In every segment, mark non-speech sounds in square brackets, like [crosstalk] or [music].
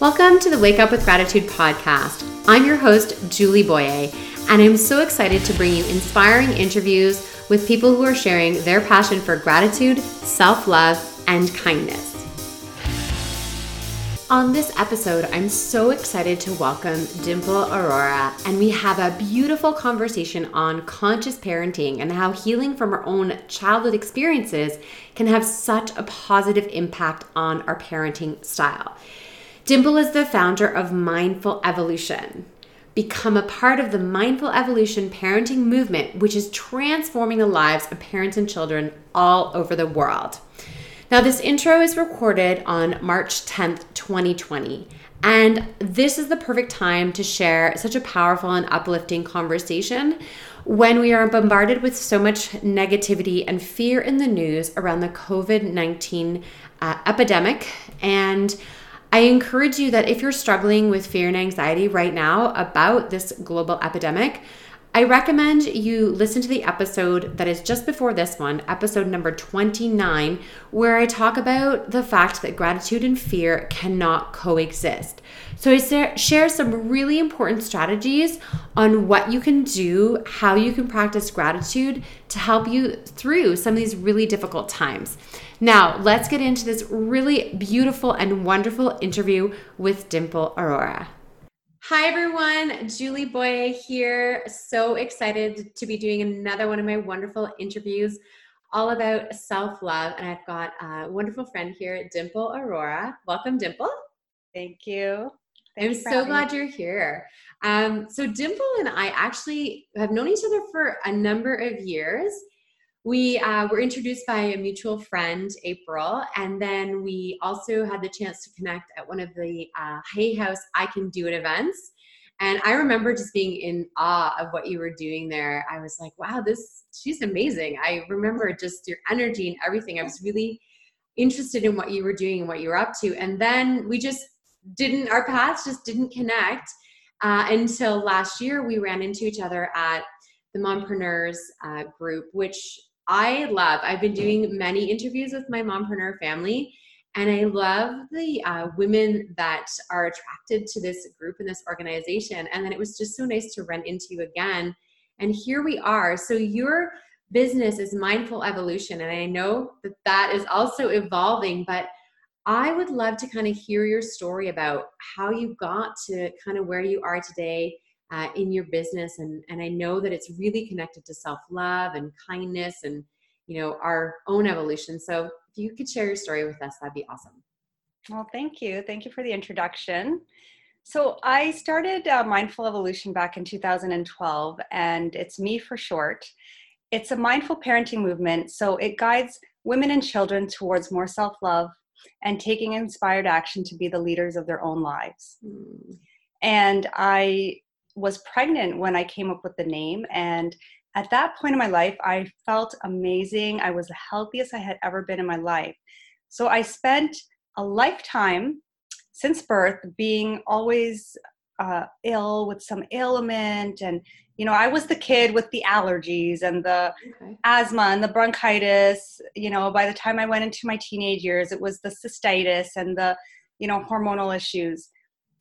Welcome to the Wake Up with Gratitude podcast. I'm your host, Julie Boyer, and I'm so excited to bring you inspiring interviews with people who are sharing their passion for gratitude, self love, and kindness. On this episode, I'm so excited to welcome Dimple Arora, and we have a beautiful conversation on conscious parenting and how healing from our own childhood experiences can have such a positive impact on our parenting style. Dimple is the founder of Mindful Evolution. Become a part of the Mindful Evolution parenting movement, which is transforming the lives of parents and children all over the world. Now, this intro is recorded on March 10th, 2020. And this is the perfect time to share such a powerful and uplifting conversation when we are bombarded with so much negativity and fear in the news around the COVID 19 uh, epidemic. And I encourage you that if you're struggling with fear and anxiety right now about this global epidemic, I recommend you listen to the episode that is just before this one, episode number 29, where I talk about the fact that gratitude and fear cannot coexist. So I share some really important strategies on what you can do, how you can practice gratitude to help you through some of these really difficult times. Now, let's get into this really beautiful and wonderful interview with Dimple Arora. Hi, everyone. Julie Boyer here. So excited to be doing another one of my wonderful interviews all about self love. And I've got a wonderful friend here, Dimple Arora. Welcome, Dimple. Thank you. I'm so glad me. you're here. Um, so, Dimple and I actually have known each other for a number of years we uh, were introduced by a mutual friend, April, and then we also had the chance to connect at one of the uh, Hay House I Can Do It events. And I remember just being in awe of what you were doing there. I was like, wow, this, she's amazing. I remember just your energy and everything. I was really interested in what you were doing and what you were up to. And then we just didn't, our paths just didn't connect uh, until last year we ran into each other at the Mompreneurs uh, group, which I love. I've been doing many interviews with my mompreneur family, and I love the uh, women that are attracted to this group and this organization. And then it was just so nice to run into you again. And here we are. So your business is mindful evolution, and I know that that is also evolving, but I would love to kind of hear your story about how you got to kind of where you are today uh, in your business and and i know that it's really connected to self-love and kindness and you know our own evolution. So if you could share your story with us that'd be awesome. Well thank you. Thank you for the introduction. So i started uh, mindful evolution back in 2012 and it's me for short. It's a mindful parenting movement so it guides women and children towards more self-love and taking inspired action to be the leaders of their own lives. Mm. and i was pregnant when I came up with the name. And at that point in my life, I felt amazing. I was the healthiest I had ever been in my life. So I spent a lifetime since birth being always uh, ill with some ailment and you know i was the kid with the allergies and the okay. asthma and the bronchitis you know by the time i went into my teenage years it was the cystitis and the you know hormonal issues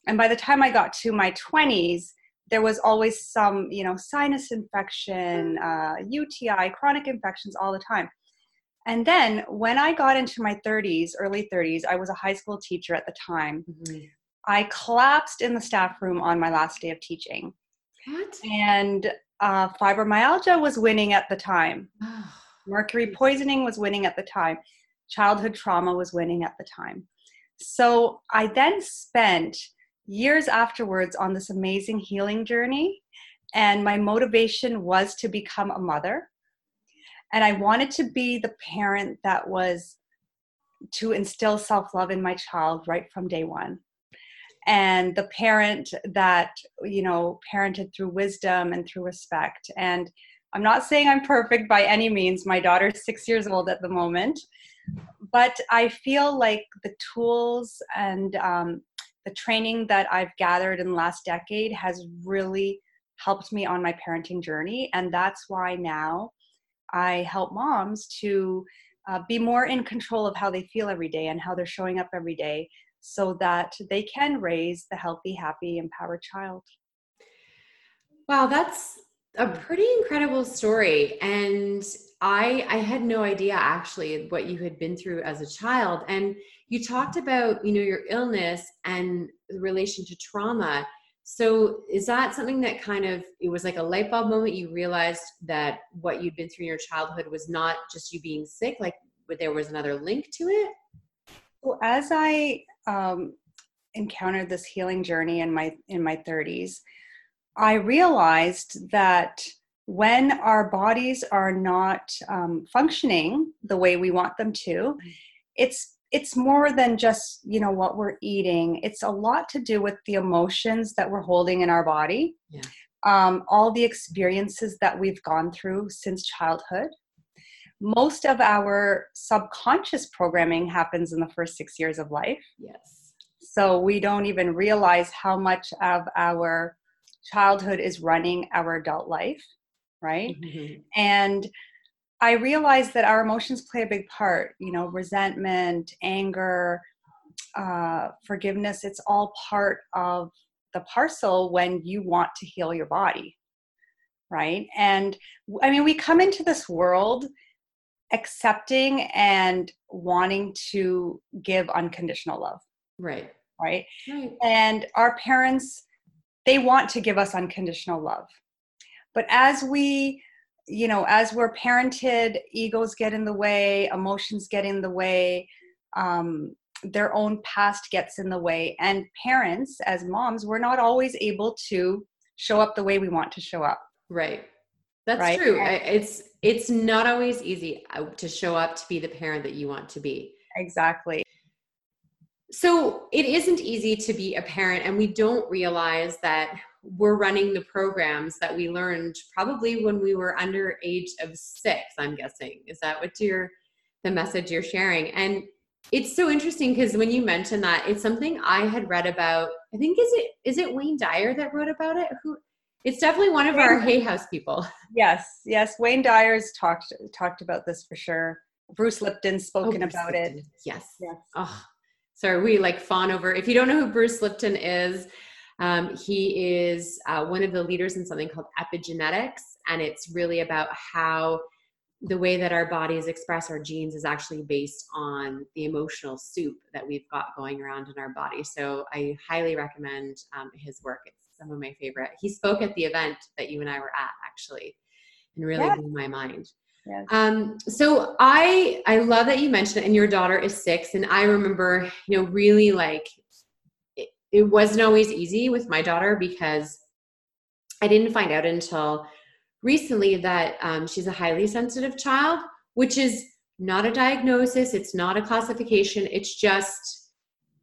and by the time i got to my 20s there was always some, you know, sinus infection, uh, UTI, chronic infections all the time. And then when I got into my 30s, early 30s, I was a high school teacher at the time. Mm-hmm. I collapsed in the staff room on my last day of teaching. What? And uh, fibromyalgia was winning at the time. Mercury poisoning was winning at the time. Childhood trauma was winning at the time. So I then spent years afterwards on this amazing healing journey. And my motivation was to become a mother. And I wanted to be the parent that was to instill self love in my child right from day one. And the parent that, you know, parented through wisdom and through respect. And I'm not saying I'm perfect by any means. My daughter's six years old at the moment. But I feel like the tools and um, the training that I've gathered in the last decade has really helped me on my parenting journey. And that's why now I help moms to uh, be more in control of how they feel every day and how they're showing up every day so that they can raise the healthy, happy, empowered child. Wow, that's a pretty incredible story. And I I had no idea actually what you had been through as a child. And you talked about, you know, your illness and the relation to trauma. So is that something that kind of it was like a light bulb moment you realized that what you'd been through in your childhood was not just you being sick, like there was another link to it? Well, as I um, encountered this healing journey in my in my 30s, I realized that when our bodies are not um, functioning the way we want them to, mm. it's it's more than just you know what we're eating. It's a lot to do with the emotions that we're holding in our body, yeah. um, all the experiences that we've gone through since childhood. Most of our subconscious programming happens in the first six years of life. Yes. So we don't even realize how much of our childhood is running our adult life, right? Mm-hmm. And I realized that our emotions play a big part, you know, resentment, anger, uh, forgiveness, it's all part of the parcel when you want to heal your body, right? And I mean, we come into this world accepting and wanting to give unconditional love. Right. Right. right. And our parents they want to give us unconditional love but as we you know as we're parented egos get in the way emotions get in the way um, their own past gets in the way. And parents as moms we're not always able to show up the way we want to show up. Right. That's right? true. It's it's not always easy uh, to show up to be the parent that you want to be. Exactly. So it isn't easy to be a parent, and we don't realize that we're running the programs that we learned probably when we were under age of six. I'm guessing is that what you're the message you're sharing? And it's so interesting because when you mentioned that, it's something I had read about. I think is it is it Wayne Dyer that wrote about it? Who? It's definitely one of our Hay House people. [laughs] Yes, yes. Wayne Dyer's talked talked about this for sure. Bruce Lipton's oh, spoken oh, about Lipton. it. Yes. Yes. Oh, sorry we like fawn over. If you don't know who Bruce Lipton is, um, he is uh, one of the leaders in something called epigenetics, and it's really about how the way that our bodies express our genes is actually based on the emotional soup that we've got going around in our body. So I highly recommend um, his work. It's some of my favorite. He spoke at the event that you and I were at actually, and really yeah. blew my mind. Yes. Um, so I I love that you mentioned it, and your daughter is six, and I remember, you know, really like it, wasn't always easy with my daughter because I didn't find out until recently that um, she's a highly sensitive child, which is not a diagnosis, it's not a classification, it's just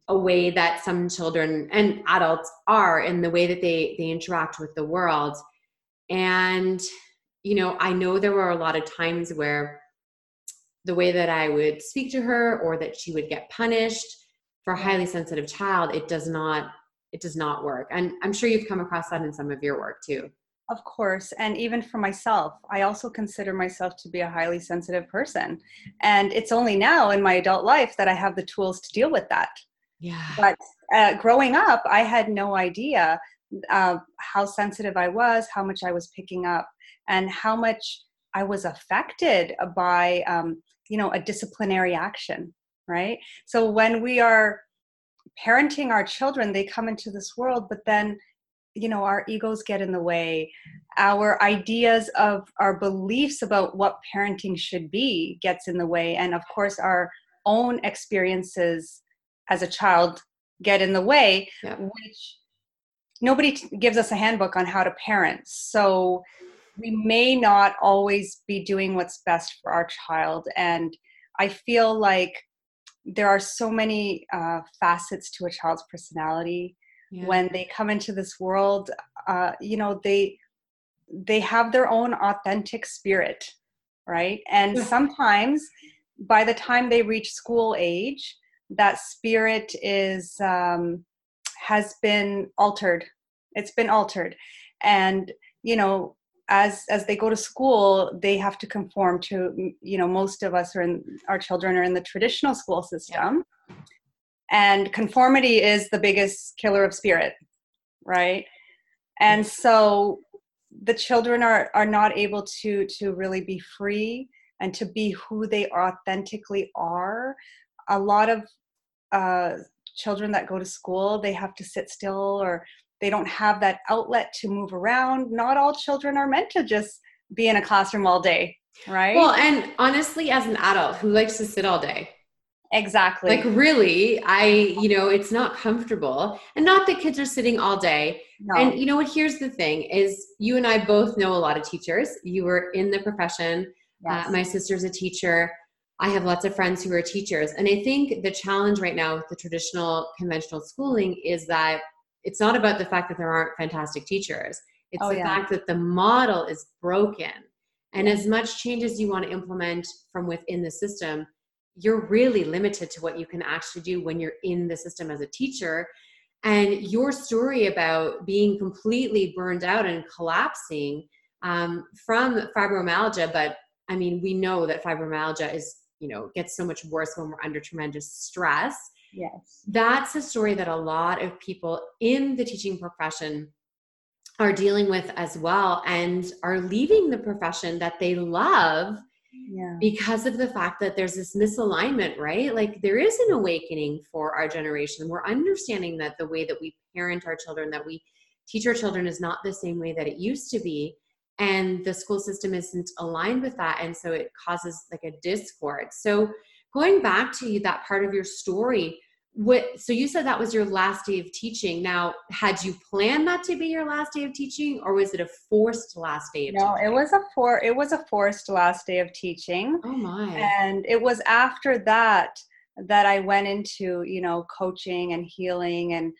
a way that some children and adults are in the way that they they interact with the world. And you know, I know there were a lot of times where the way that I would speak to her or that she would get punished for a highly sensitive child, it does not it does not work. And I'm sure you've come across that in some of your work too. Of course. And even for myself, I also consider myself to be a highly sensitive person. And it's only now in my adult life that I have the tools to deal with that. Yeah. But uh, growing up, I had no idea uh, how sensitive I was, how much I was picking up and how much I was affected by, um, you know, a disciplinary action, right? So when we are parenting our children, they come into this world, but then, you know, our egos get in the way. Our ideas of our beliefs about what parenting should be gets in the way. And of course, our own experiences as a child get in the way, yeah. which nobody t- gives us a handbook on how to parent. So we may not always be doing what's best for our child and i feel like there are so many uh, facets to a child's personality. Yeah. when they come into this world uh, you know they they have their own authentic spirit right? And sometimes by the time they reach school age that spirit is um, has been altered. It's been altered. And you know as as they go to school they have to conform to you know most of us are in our children are in the traditional school system. Yeah. and conformity is the biggest killer of spirit right? And so the children are are not able to to really be free and to be who they authentically are. A lot of uh, children that go to school they have to sit still or they don't have that outlet to move around. Not all children are meant to just be in a classroom all day right? Well and honestly as an adult who likes to sit all day? Exactly. Like really i you know it's not comfortable. And not that kids are sitting all day. No. and you know what here's the thing is you and i both know a lot of teachers. You were in the profession. Uh, yes. uh, my sister's a teacher. I have lots of friends who are teachers. And I think the challenge right now with the traditional conventional schooling is that it's not about the fact that there aren't fantastic teachers. It's oh, the yeah. fact that the model is broken. And as much change as you want to implement from within the system, you're really limited to what you can actually do when you're in the system as a teacher. And your story about being completely burned out and collapsing um, from fibromyalgia, but I mean, we know that fibromyalgia is you know gets so much worse when we're under tremendous stress yes that's a story that a lot of people in the teaching profession are dealing with as well and are leaving the profession that they love yeah. because of the fact that there's this misalignment, right? Like there is an awakening for our generation. We're understanding that the way that we parent our children, that we teach our children is not the same way that it used to be and the school system isn't aligned with that and so it causes like a discord so going back to that part of your story what so you said that was your last day of teaching now had you planned that to be your last day of teaching or was it a forced last day of no teaching? it was a for it was a forced last day of teaching oh my and it was after that that i went into you know coaching and healing and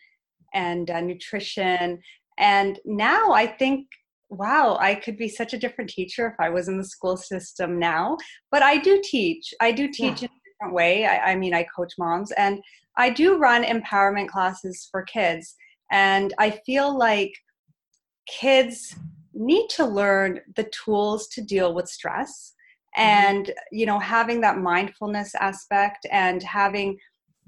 and uh, nutrition and now i think wow, I could be such a different teacher if I was in the school system now. But I do teach. I do teach yeah. in different way. I, I mean, I coach moms and I do run empowerment classes for kids. And I feel like kids need to learn the tools to deal with stress mm-hmm. and you know having that mindfulness aspect and having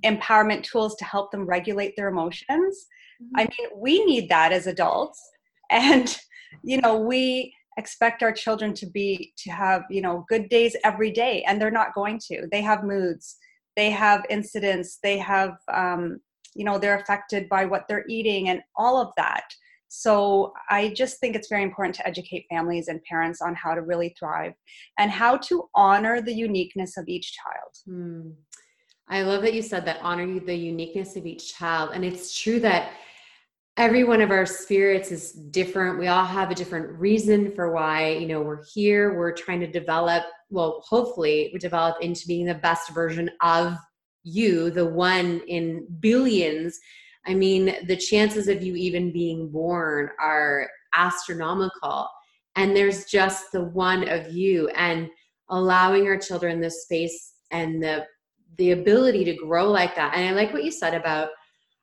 empowerment tools to help them regulate their emotions mm-hmm. i mean we need that as adults [laughs] and you know we expect our children to be to have you know good days every day and they're not going to. They have moods. They have incidents. They have um, you know they're affected by what they're eating and all of that. So i just think it's very important to educate families and parents on how to really thrive and how to honor the uniqueness of each child. Hmm. i love that you said that honor the uniqueness of each child and it's true that every one of our spirits is different. We all have a different reason for why you know we're here. We're trying to develop well hopefully we develop into being the best version of you the one in billions. I mean the chances of you even being born are astronomical. And there's just the one of you and allowing our children the space and the the ability to grow like that. And i like what you said about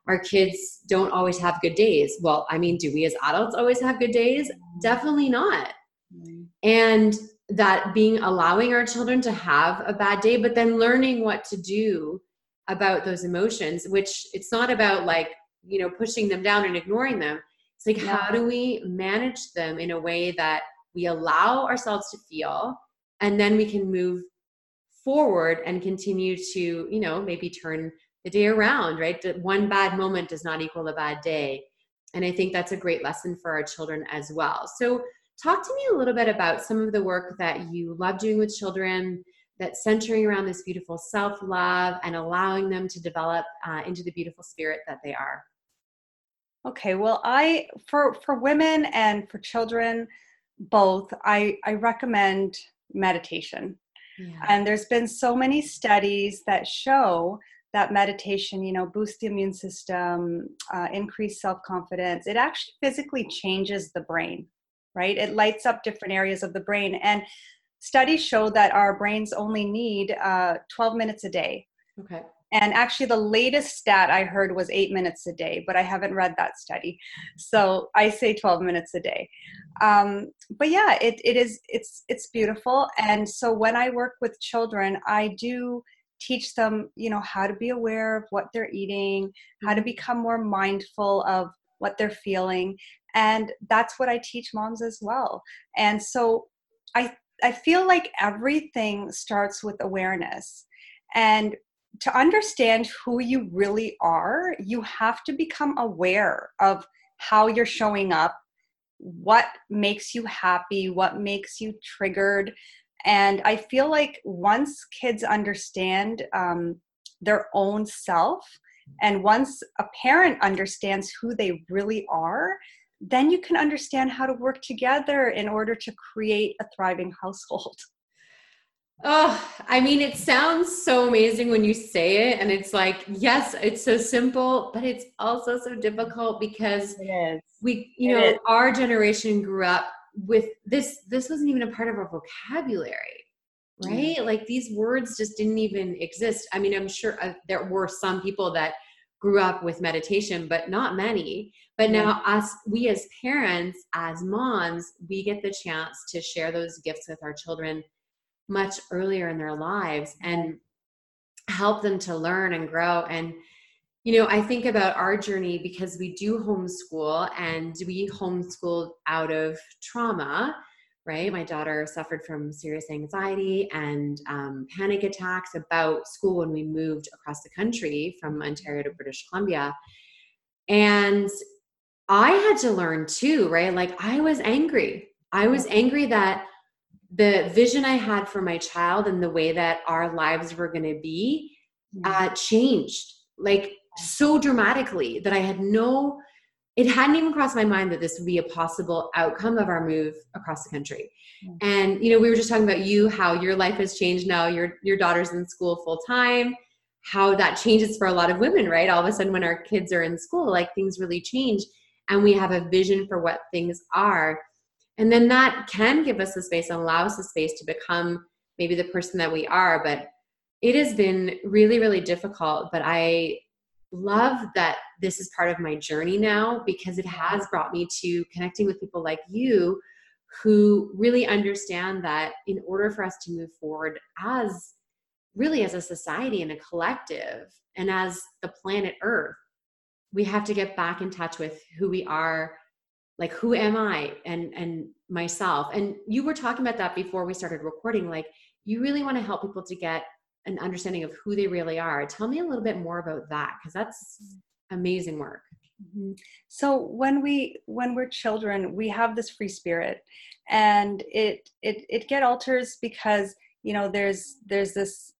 our kids don't always have good days. Well, I mean, do we as adults always have good days? Mm-hmm. Definitely not. Mm-hmm. And that being allowing our children to have a bad day, but then learning what to do about those emotions, which it's not about like, you know, pushing them down and ignoring them. It's like, yeah. how do we manage them in a way that we allow ourselves to feel and then we can move forward and continue to, you know, maybe turn the day around, right? One bad moment does not equal a bad day. And I think that's a great lesson for our children as well. So, talk to me a little bit about some of the work that you love doing with children that's centering around this beautiful self love and allowing them to develop uh, into the beautiful spirit that they are. Okay, well, I for for women and for children both, I I recommend meditation. Yeah. And there's been so many studies that show that meditation you know boost the immune system uh, increase self-confidence it actually physically changes the brain right? It lights up different areas of the brain. And studies show that our brains only need uh, 12 minutes a day. Okay. And actually the latest stat i heard was eight minutes a day but i haven't read that study. So i say 12 minutes a day. Um, but yeah it, it is it's it's beautiful. And so when i work with children i do teach them you know how to be aware of what they're eating how to mm-hmm. become more mindful of what they're feeling and that's what i teach moms as well and so i i feel like everything starts with awareness and to understand who you really are you have to become aware of how you're showing up what makes you happy what makes you triggered and I feel like once kids understand um, their own self, and once a parent understands who they really are, then you can understand how to work together in order to create a thriving household. [laughs] Oh, I mean, it sounds so amazing when you say it. And it's like, yes, it's so simple, but it's also so difficult because we, you know, is. our generation grew up with this this wasn't even a part of our vocabulary right? Like these words just didn't even exist. I mean i'm sure uh, there were some people that grew up with meditation but not many. But now us we as parents as moms we get the chance to share those gifts with our children much earlier in their lives and help them to learn and grow. And you know, I think about our journey because we do homeschool and we homeschooled out of trauma, right? My daughter suffered from serious anxiety and um, panic attacks about school when we moved across the country from Ontario to British Columbia. And I had to learn too, right? Like I was angry. I was angry that the vision I had for my child and the way that our lives were going to be uh, changed. Like so dramatically that I had no, it hadn't even crossed my mind that this would be a possible outcome of our move across the country. Mm-hmm. And you know, we were just talking about you, how your life has changed now. Your your daughter's in school full time. How that changes for a lot of women, right? All of a sudden, when our kids are in school, like things really change, and we have a vision for what things are. And then that can give us the space and allow us the space to become maybe the person that we are. But it has been really, really difficult. But I love that this is part of my journey now because it has brought me to connecting with people like you who really understand that in order for us to move forward as really as a society and a collective and as the planet earth we have to get back in touch with who we are. Like who am i and and myself? And you were talking about that before we started recording like you really want to help people to get an understanding of who they really are. Tell me a little bit more about that because that's amazing work. Mm-hmm. So when we when we're children, we have this free spirit, and it it it get alters because you know there's there's this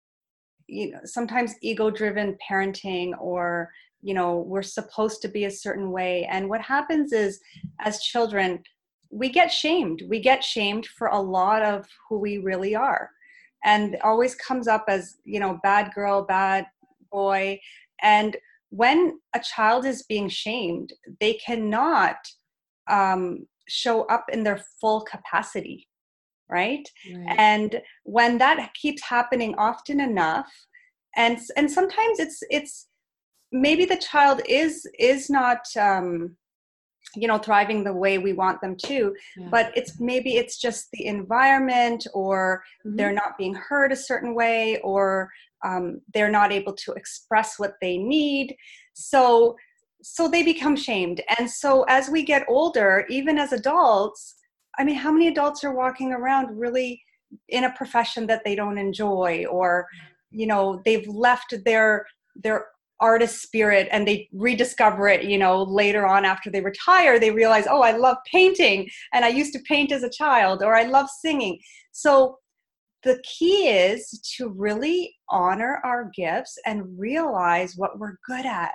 you know sometimes ego driven parenting or you know we're supposed to be a certain way and what happens is as children we get shamed we get shamed for a lot of who we really are and always comes up as you know bad girl bad boy and when a child is being shamed they cannot um, show up in their full capacity right? right and when that keeps happening often enough and and sometimes it's it's maybe the child is is not um you know thriving the way we want them to yeah. but it's maybe it's just the environment or mm-hmm. they're not being heard a certain way or um, they're not able to express what they need so so they become shamed and so as we get older even as adults i mean how many adults are walking around really in a profession that they don't enjoy or you know they've left their their artist spirit and they rediscover it you know later on after they retire they realize oh i love painting and i used to paint as a child or i love singing. So the key is to really honor our gifts and realize what we're good at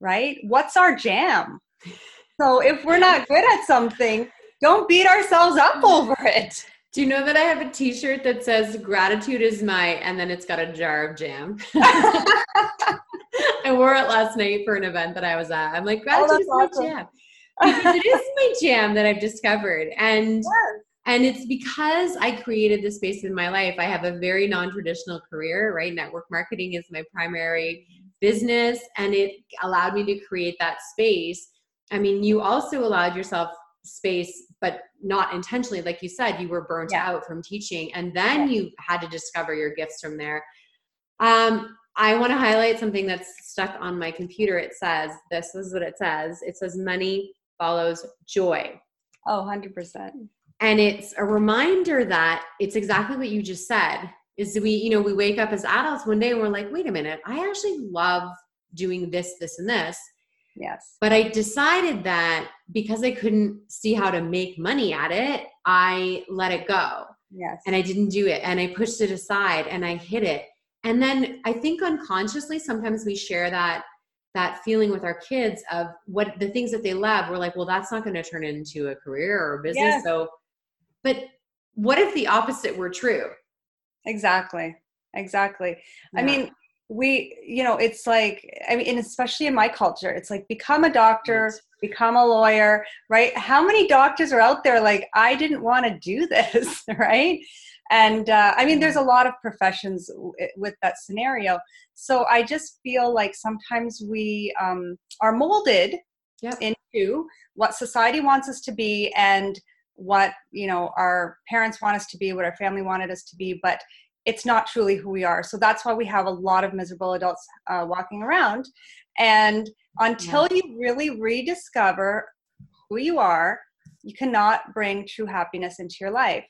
right? What's our jam? So if we're not good at something don't beat ourselves up over it do you know that I have a t-shirt that says gratitude is my and then it's got a jar of jam. [laughs] I wore it last night for an event that I was at. I'm like, oh, gratitude oh, is awesome. my jam. Because it is my jam that I've discovered. And [laughs] yes. and it's because I created this space in my life. I have a very non-traditional career, right? Network marketing is my primary business and it allowed me to create that space. I mean, you also allowed yourself space but not intentionally like you said you were burnt yeah. out from teaching and then yeah. you had to discover your gifts from there Um, I want to highlight something that's stuck on my computer. It says, this is what it says. It says, money follows joy. Oh, 100%. And it's a reminder that it's exactly what you just said. Is we, you know, we wake up as adults one day and we're like, wait a minute, I actually love doing this, this, and this. Yes. But I decided that because I couldn't see how to make money at it, I let it go. Yes. And I didn't do it and I pushed it aside and I hid it. And then I think unconsciously sometimes we share that that feeling with our kids of what the things that they love. We're like, well, that's not going to turn into a career or a business. Yes. So but what if the opposite were true? Exactly. Exactly. Yeah. I mean, we you know it's like i mean and especially in my culture it's like become a doctor become a lawyer right? How many doctors are out there like i didn't want to do this [laughs] right? And uh, i mean there's a lot of professions w- with that scenario. So i just feel like sometimes we um, are molded yep. into what society wants us to be and what you know our parents want us to be what our family wanted us to be. But it's not truly who we are. So that's why we have a lot of miserable adults uh, walking around. And until yeah. you really rediscover who you are, you cannot bring true happiness into your life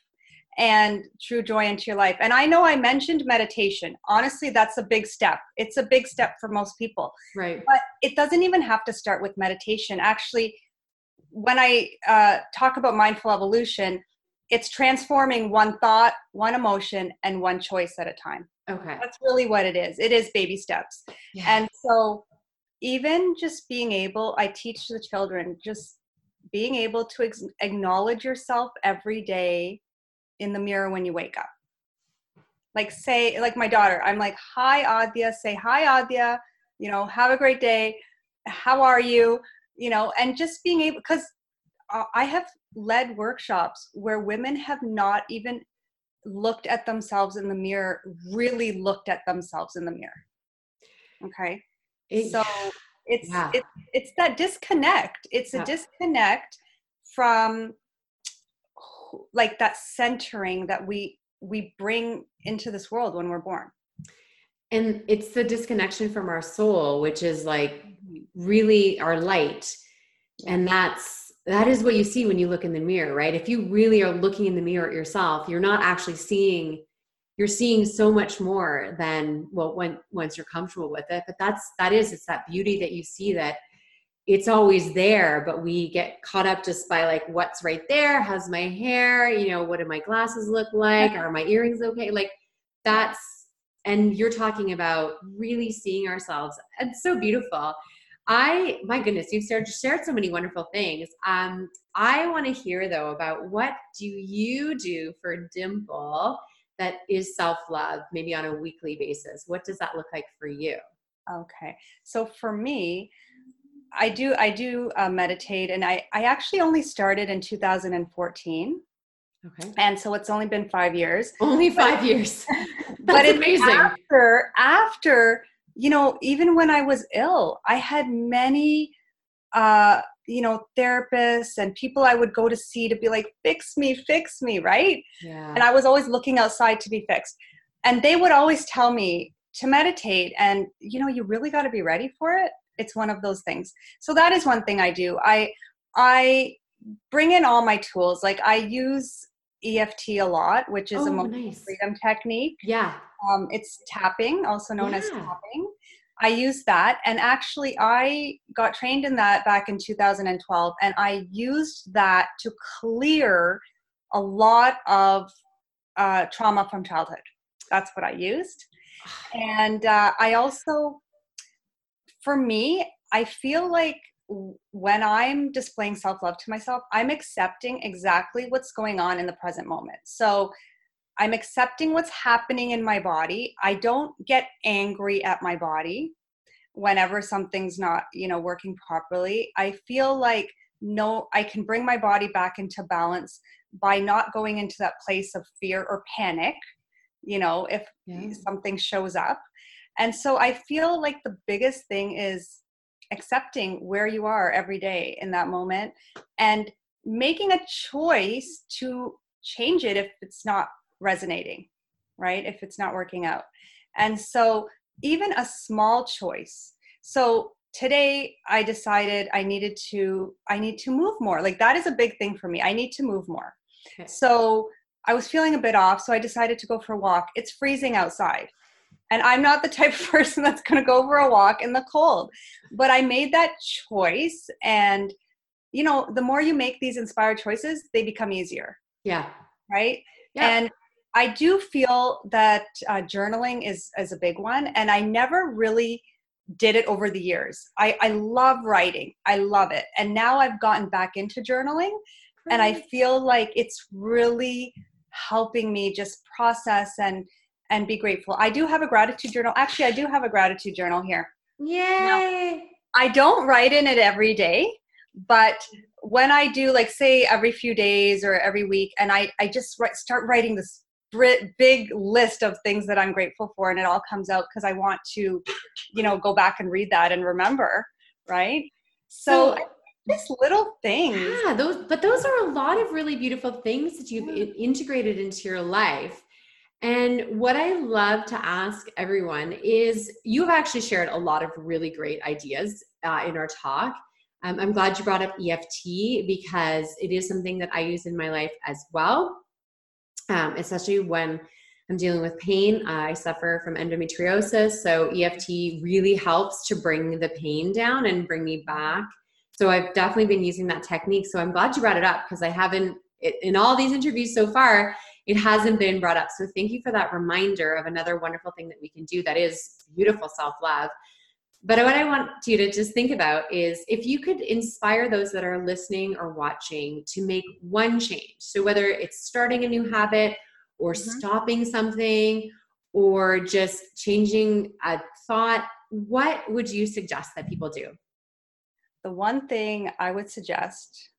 and true joy into your life. And I know I mentioned meditation. Honestly, that's a big step. It's a big step for most people. Right. But it doesn't even have to start with meditation. Actually, when I uh, talk about mindful evolution, it's transforming one thought, one emotion, and one choice at a time. Okay. That's really what it is. It is baby steps. Yeah. And so, even just being able, I teach the children just being able to ex- acknowledge yourself every day in the mirror when you wake up. Like, say, like my daughter, I'm like, hi, Adya, say hi, Adya, you know, have a great day. How are you? You know, and just being able, because uh, I have led workshops where women have not even looked at themselves in the mirror, really looked at themselves in the mirror. Okay. It, so it's, yeah. it's it's that disconnect. It's yeah. a disconnect from like that centering that we we bring into this world when we're born. And it's the disconnection from our soul, which is like mm-hmm. really our light. And that's that is what you see when you look in the mirror right? If you really are looking in the mirror at yourself you're not actually seeing you're seeing so much more than well when once you're comfortable with it. But that's that is it's that beauty that you see that it's always there but we get caught up just by like what's right there? How's my hair? You know what do my glasses look like? Are my earrings okay? Like that's and you're talking about really seeing ourselves. It's so beautiful I, my goodness, you've shared, shared so many wonderful things. Um, I want to hear though about what do you do for Dimple that is self love, maybe on a weekly basis. What does that look like for you? Okay, so for me, I do I do uh, meditate, and I I actually only started in 2014. Okay. And so it's only been five years. Only five [laughs] but, years. That's but amazing. After after you know, even when I was ill, I had many, uh, you know, therapists and people I would go to see to be like, fix me, fix me, right? Yeah. And I was always looking outside to be fixed. And they would always tell me to meditate, and, you know, you really got to be ready for it. It's one of those things. So that is one thing I do. I, I bring in all my tools. Like I use EFT a lot, which is oh, a emotional nice. freedom technique. Yeah. Um, it's tapping, also known yeah. as tapping. I use that, and actually, I got trained in that back in 2012, and I used that to clear a lot of uh, trauma from childhood. That's what I used, and uh, I also, for me, I feel like when I'm displaying self love to myself, I'm accepting exactly what's going on in the present moment. So I'm accepting what's happening in my body. I don't get angry at my body whenever something's not, you know, working properly. I feel like no, I can bring my body back into balance by not going into that place of fear or panic, you know, if yeah. something shows up. And so I feel like the biggest thing is accepting where you are every day in that moment and making a choice to change it if it's not resonating right if it's not working out And so, even a small choice. So, today I decided I needed to I need to move more. Like that is a big thing for me. I need to move more. Okay. So, I was feeling a bit off, so I decided to go for a walk. It's freezing outside. And I'm not the type of [laughs] person that's going to go for a walk in the cold. But I made that choice and you know, the more you make these inspired choices, they become easier. Yeah. Right? Yeah. And I do feel that uh, journaling is is a big one and I never really did it over the years. I, I love writing. I love it. And now I've gotten back into journaling and I feel like it's really helping me just process and and be grateful. I do have a gratitude journal. Actually, I do have a gratitude journal here. Yay! Now, I don't write in it every day, but when I do, like, say every few days or every week, and I I just write, start writing this big list of things that I'm grateful for, and it all comes out because I want to, you know, go back and read that and remember, right? So, so just little things. Yeah, those but those are a lot of really beautiful things that you've yeah. integrated into your life. And what I love to ask everyone is you've actually shared a lot of really great ideas uh, in our talk. Um, I'm glad you brought up EFT because it is something that I use in my life as well, um, especially when I'm dealing with pain. I suffer from endometriosis, so EFT really helps to bring the pain down and bring me back so I've definitely been using that technique. So I'm glad you brought it up because I haven't, in all these interviews so far, it hasn't been brought up. So thank you for that reminder of another wonderful thing that we can do that is beautiful self love. But what I want you to just think about is if you could inspire those that are listening or watching to make one change. So whether it's starting a new habit or mm-hmm. stopping something or just changing a thought, what would you suggest that people do? the one thing I would suggest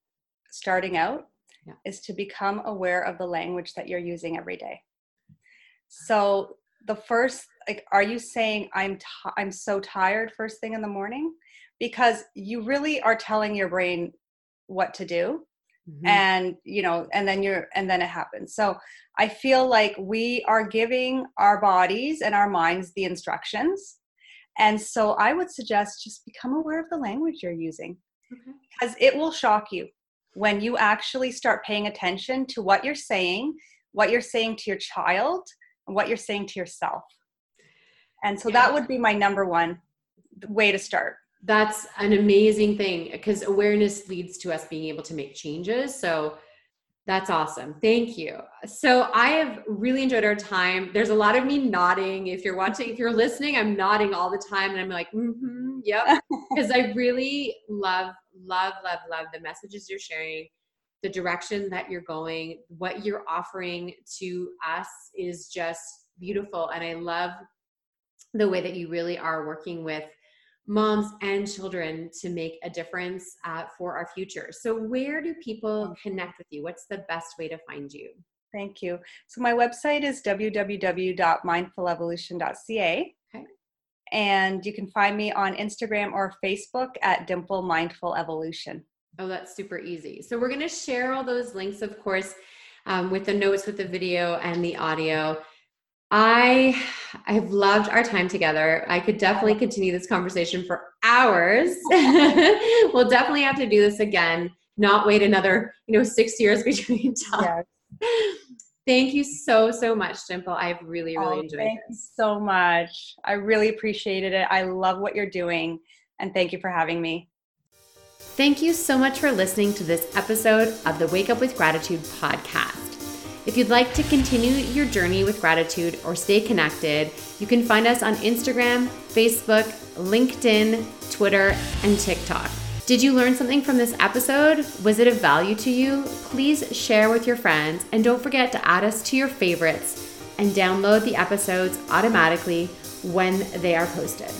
starting out yeah. is to become aware of the language that you're using every day. So the first like are you saying I'm t- I'm so tired first thing in the morning because you really are telling your brain what to do mm-hmm. and you know and then you're and then it happens. So I feel like we are giving our bodies and our minds the instructions and so I would suggest just become aware of the language you're using okay. because it will shock you when you actually start paying attention to what you're saying, what you're saying to your child, and what you're saying to yourself. And so yeah. that would be my number one way to start. That's an amazing thing because awareness leads to us being able to make changes. So that's awesome. Thank you. So I have really enjoyed our time. There's a lot of me nodding. If you're watching, if you're listening, I'm nodding all the time and I'm like, mm-hmm, yep. [laughs] Because I really love, love, love, love the messages you're sharing, the direction that you're going, what you're offering to us is just beautiful. And I love the way that you really are working with moms and children to make a difference uh, for our future. So, where do people connect with you? What's the best way to find you? Thank you. So, my website is www.mindfulevolution.ca. And you can find me on Instagram or Facebook at Dimple Mindful Evolution. Oh, that's super easy. So, we're going to share all those links, of course, um, with the notes, with the video, and the audio. I I've loved our time together. I could definitely continue this conversation for hours. [laughs] we'll definitely have to do this again. Not wait another, you know, six years [laughs] between times. Yes. Thank you so so much, Dimple. I've really really oh, enjoyed thank this. you so much. I really appreciated it. I love what you're doing, and thank you for having me. Thank you so much for listening to this episode of the Wake Up with Gratitude podcast. If you'd like to continue your journey with gratitude or stay connected, you can find us on Instagram, Facebook, LinkedIn, Twitter, and TikTok. Did you learn something from this episode? Was it of value to you? Please share with your friends and don't forget to add us to your favorites and download the episodes automatically when they are posted.